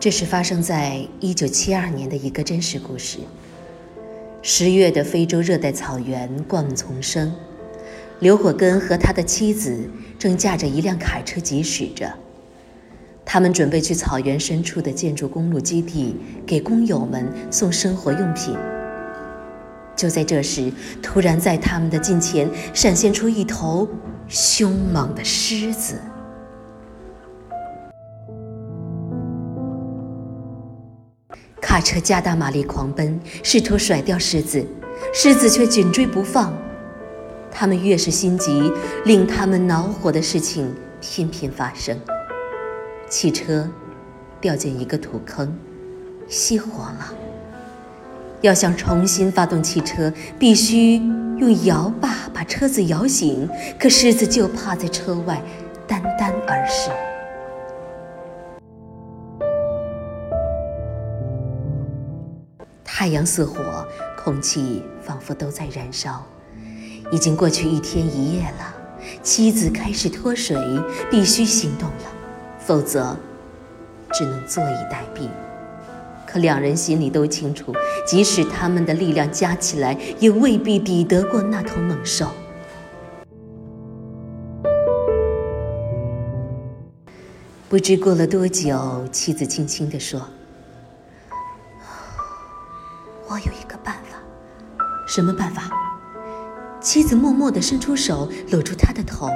这是发生在一九七二年的一个真实故事。十月的非洲热带草原灌木丛生，刘火根和他的妻子正驾着一辆卡车疾驶着，他们准备去草原深处的建筑公路基地给工友们送生活用品。就在这时，突然在他们的近前闪现出一头凶猛的狮子。卡车加大马力狂奔，试图甩掉狮子，狮子却紧追不放。他们越是心急，令他们恼火的事情偏偏发生。汽车掉进一个土坑，熄火了。要想重新发动汽车，必须用摇把把车子摇醒，可狮子就趴在车外，单单而太阳似火，空气仿佛都在燃烧。已经过去一天一夜了，妻子开始脱水，必须行动了，否则只能坐以待毙。可两人心里都清楚，即使他们的力量加起来，也未必抵得过那头猛兽。不知过了多久，妻子轻轻地说。我有一个办法，什么办法？妻子默默地伸出手，搂住他的头，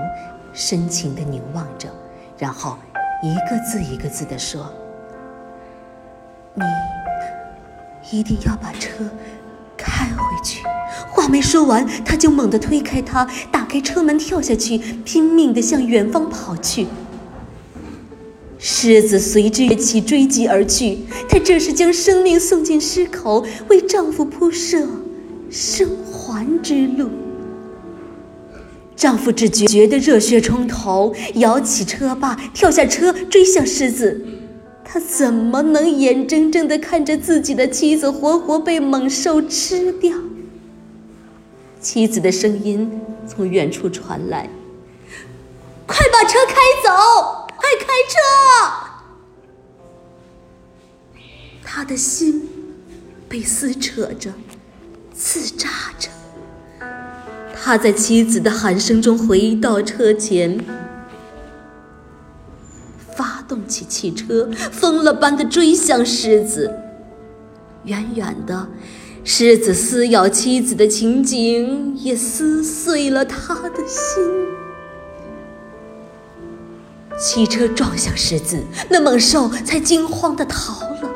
深情地凝望着，然后一个字一个字地说：“你一定要把车开回去。”话没说完，他就猛地推开他，打开车门，跳下去，拼命地向远方跑去。狮子随之跃起，追击而去。她这是将生命送进狮口，为丈夫铺设生还之路。丈夫只觉觉得热血冲头，摇起车把，跳下车，追向狮子。他怎么能眼睁睁地看着自己的妻子活活被猛兽吃掉？妻子的声音从远处传来：“快把车开走！”开车！他的心被撕扯着，刺扎着。他在妻子的喊声中回到车前，发动起汽车，疯了般的追向狮子。远远的，狮子撕咬妻子的情景也撕碎了他的心。汽车撞向狮子，那猛兽才惊慌地逃了。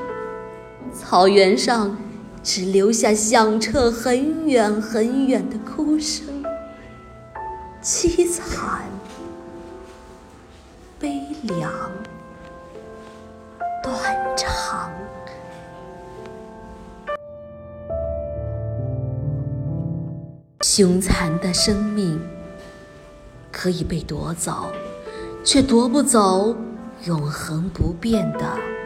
草原上只留下响彻很远很远的哭声，凄惨、悲凉、断肠。凶残的生命可以被夺走。却夺不走永恒不变的。